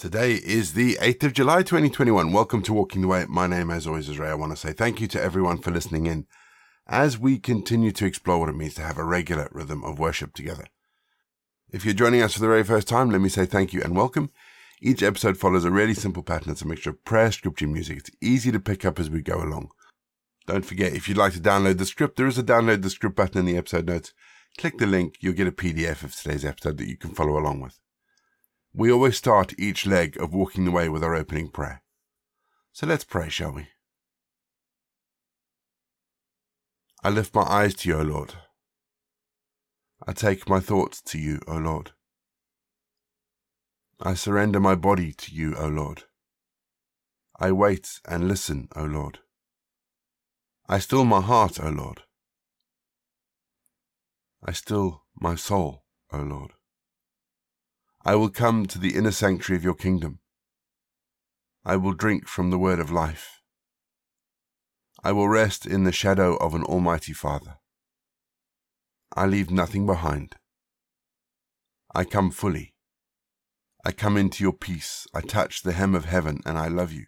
Today is the 8th of July 2021. Welcome to Walking the Way. My name, as always, is Ray. I want to say thank you to everyone for listening in as we continue to explore what it means to have a regular rhythm of worship together. If you're joining us for the very first time, let me say thank you and welcome. Each episode follows a really simple pattern. It's a mixture of prayer, scripture, and music. It's easy to pick up as we go along. Don't forget, if you'd like to download the script, there is a download the script button in the episode notes. Click the link, you'll get a PDF of today's episode that you can follow along with. We always start each leg of walking the way with our opening prayer. So let's pray, shall we? I lift my eyes to you, O Lord. I take my thoughts to you, O Lord. I surrender my body to you, O Lord. I wait and listen, O Lord. I still my heart, O Lord. I still my soul, O Lord. I will come to the inner sanctuary of your kingdom. I will drink from the word of life. I will rest in the shadow of an Almighty Father. I leave nothing behind. I come fully. I come into your peace. I touch the hem of heaven, and I love you.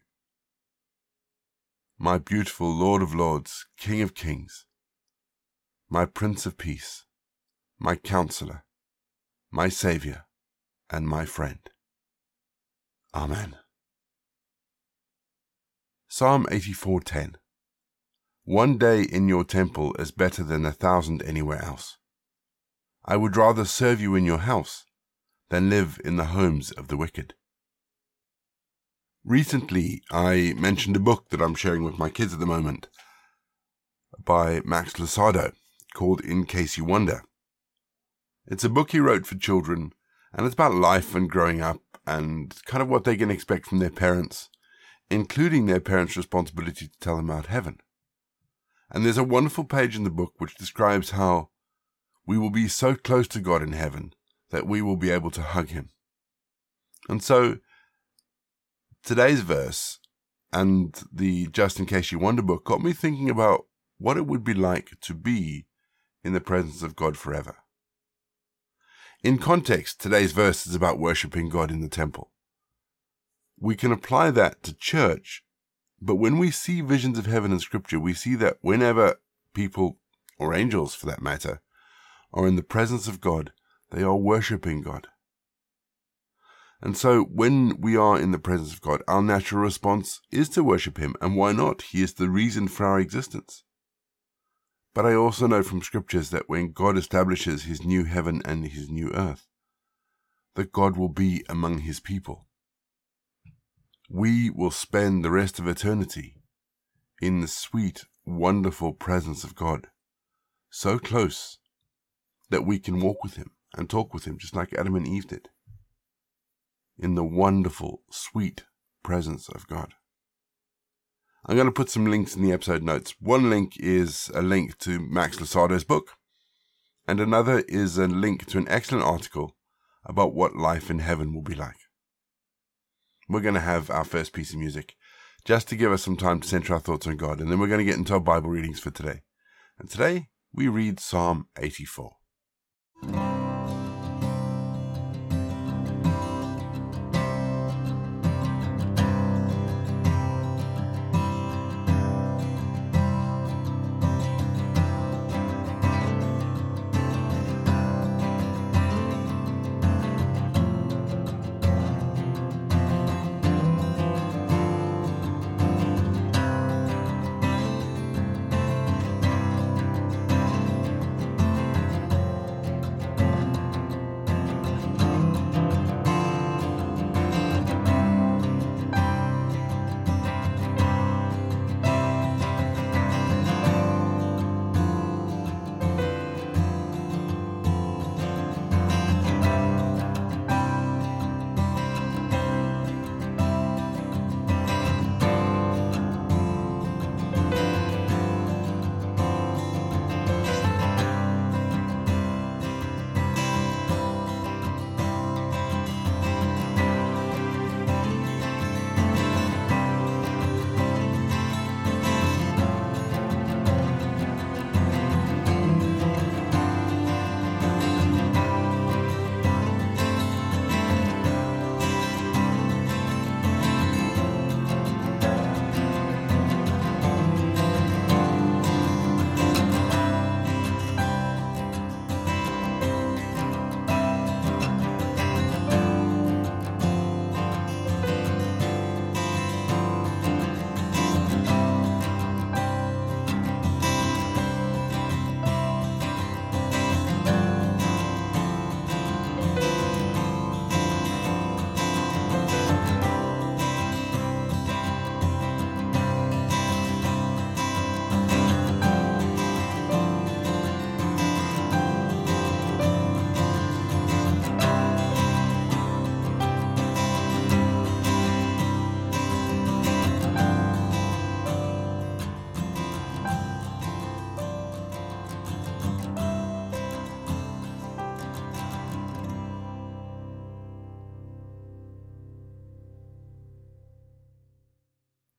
My beautiful Lord of Lords, King of Kings, my Prince of Peace, my Counselor, my Saviour, and my friend. Amen. Psalm 84:10 One day in your temple is better than a thousand anywhere else. I would rather serve you in your house than live in the homes of the wicked. Recently, I mentioned a book that I'm sharing with my kids at the moment by Max Lucado called In Case You Wonder. It's a book he wrote for children and it's about life and growing up and kind of what they can expect from their parents, including their parents' responsibility to tell them about heaven. And there's a wonderful page in the book which describes how we will be so close to God in heaven that we will be able to hug him. And so today's verse and the Just in Case You Wonder book got me thinking about what it would be like to be in the presence of God forever. In context, today's verse is about worshipping God in the temple. We can apply that to church, but when we see visions of heaven in scripture, we see that whenever people, or angels for that matter, are in the presence of God, they are worshipping God. And so when we are in the presence of God, our natural response is to worship Him. And why not? He is the reason for our existence. But I also know from scriptures that when God establishes his new heaven and his new earth, that God will be among his people. We will spend the rest of eternity in the sweet, wonderful presence of God, so close that we can walk with him and talk with him just like Adam and Eve did, in the wonderful, sweet presence of God. I'm going to put some links in the episode notes. One link is a link to Max Lucado's book, and another is a link to an excellent article about what life in heaven will be like. We're going to have our first piece of music just to give us some time to center our thoughts on God, and then we're going to get into our Bible readings for today. And today we read Psalm 84.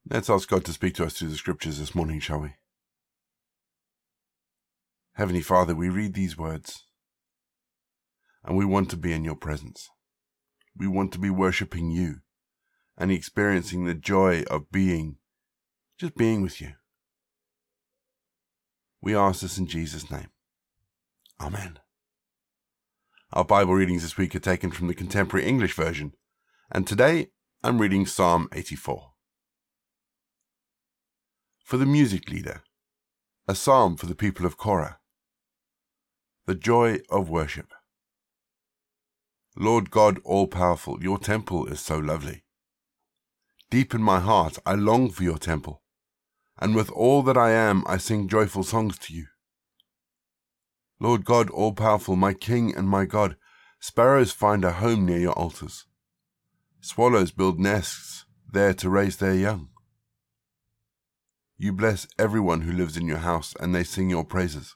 Let's ask God to speak to us through the scriptures this morning, shall we? Heavenly Father, we read these words and we want to be in your presence. We want to be worshipping you and experiencing the joy of being, just being with you. We ask this in Jesus' name. Amen. Our Bible readings this week are taken from the Contemporary English Version, and today I'm reading Psalm 84. For the music leader, a psalm for the people of Korah. The joy of worship. Lord God all powerful, your temple is so lovely. Deep in my heart I long for your temple, and with all that I am I sing joyful songs to you. Lord God all powerful, my King and my God, sparrows find a home near your altars. Swallows build nests there to raise their young. You bless everyone who lives in your house, and they sing your praises.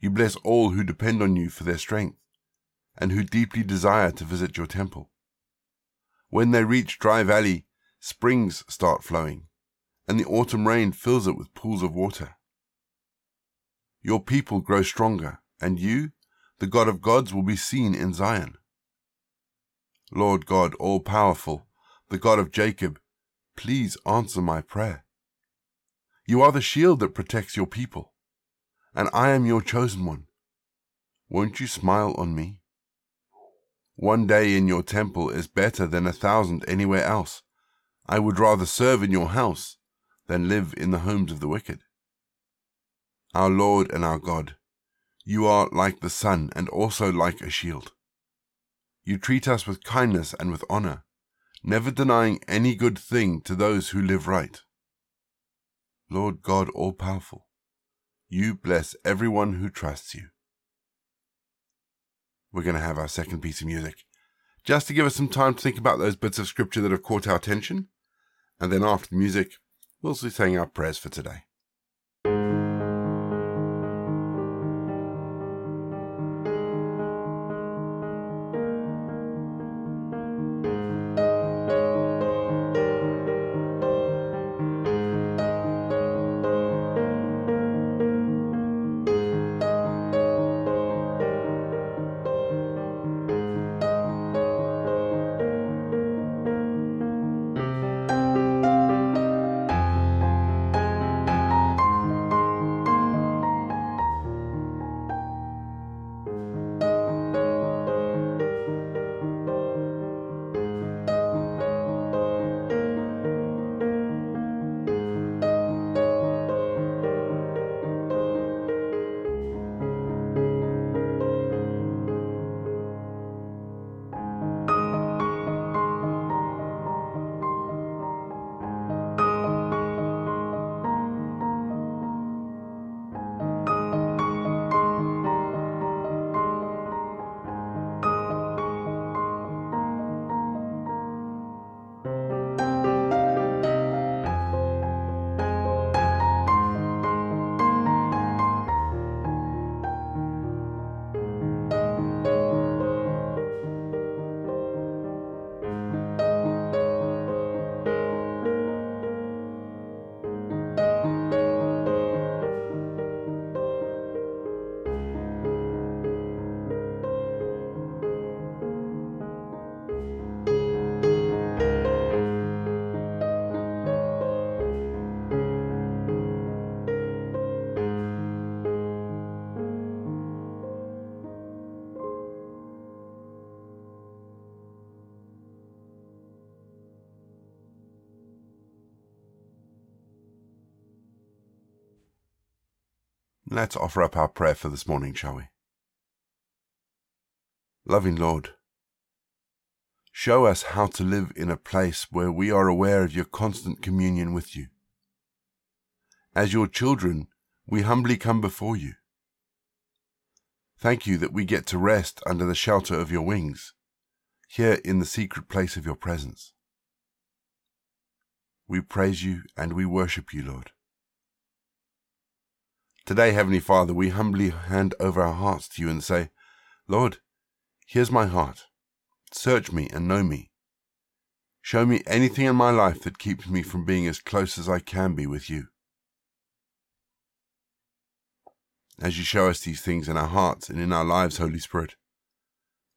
You bless all who depend on you for their strength, and who deeply desire to visit your temple. When they reach Dry Valley, springs start flowing, and the autumn rain fills it with pools of water. Your people grow stronger, and you, the God of gods, will be seen in Zion. Lord God, all powerful, the God of Jacob, please answer my prayer. You are the shield that protects your people, and I am your chosen one. Won't you smile on me? One day in your temple is better than a thousand anywhere else. I would rather serve in your house than live in the homes of the wicked our Lord and our God. You are like the sun and also like a shield. You treat us with kindness and with honor, never denying any good thing to those who live right. Lord God all powerful, you bless everyone who trusts you. We're going to have our second piece of music, just to give us some time to think about those bits of scripture that have caught our attention, and then after the music, we'll be saying our prayers for today. Let's offer up our prayer for this morning, shall we? Loving Lord, show us how to live in a place where we are aware of your constant communion with you. As your children, we humbly come before you. Thank you that we get to rest under the shelter of your wings, here in the secret place of your presence. We praise you and we worship you, Lord. Today, Heavenly Father, we humbly hand over our hearts to you and say, Lord, here's my heart. Search me and know me. Show me anything in my life that keeps me from being as close as I can be with you. As you show us these things in our hearts and in our lives, Holy Spirit,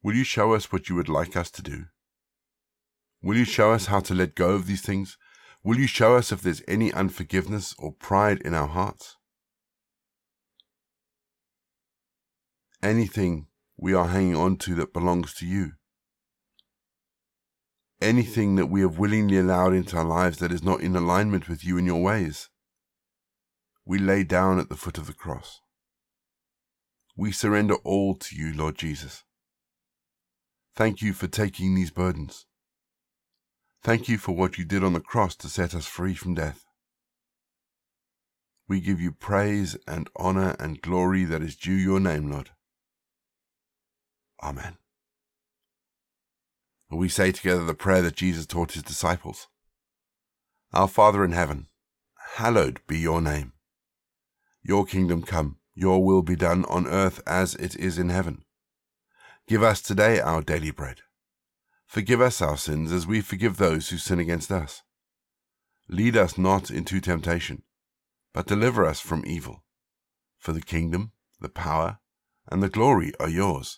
will you show us what you would like us to do? Will you show us how to let go of these things? Will you show us if there's any unforgiveness or pride in our hearts? Anything we are hanging on to that belongs to you. Anything that we have willingly allowed into our lives that is not in alignment with you and your ways. We lay down at the foot of the cross. We surrender all to you, Lord Jesus. Thank you for taking these burdens. Thank you for what you did on the cross to set us free from death. We give you praise and honor and glory that is due your name, Lord. Amen. We say together the prayer that Jesus taught his disciples. Our Father in heaven, hallowed be your name. Your kingdom come, your will be done on earth as it is in heaven. Give us today our daily bread. Forgive us our sins as we forgive those who sin against us. Lead us not into temptation, but deliver us from evil. For the kingdom, the power, and the glory are yours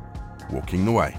walking the way.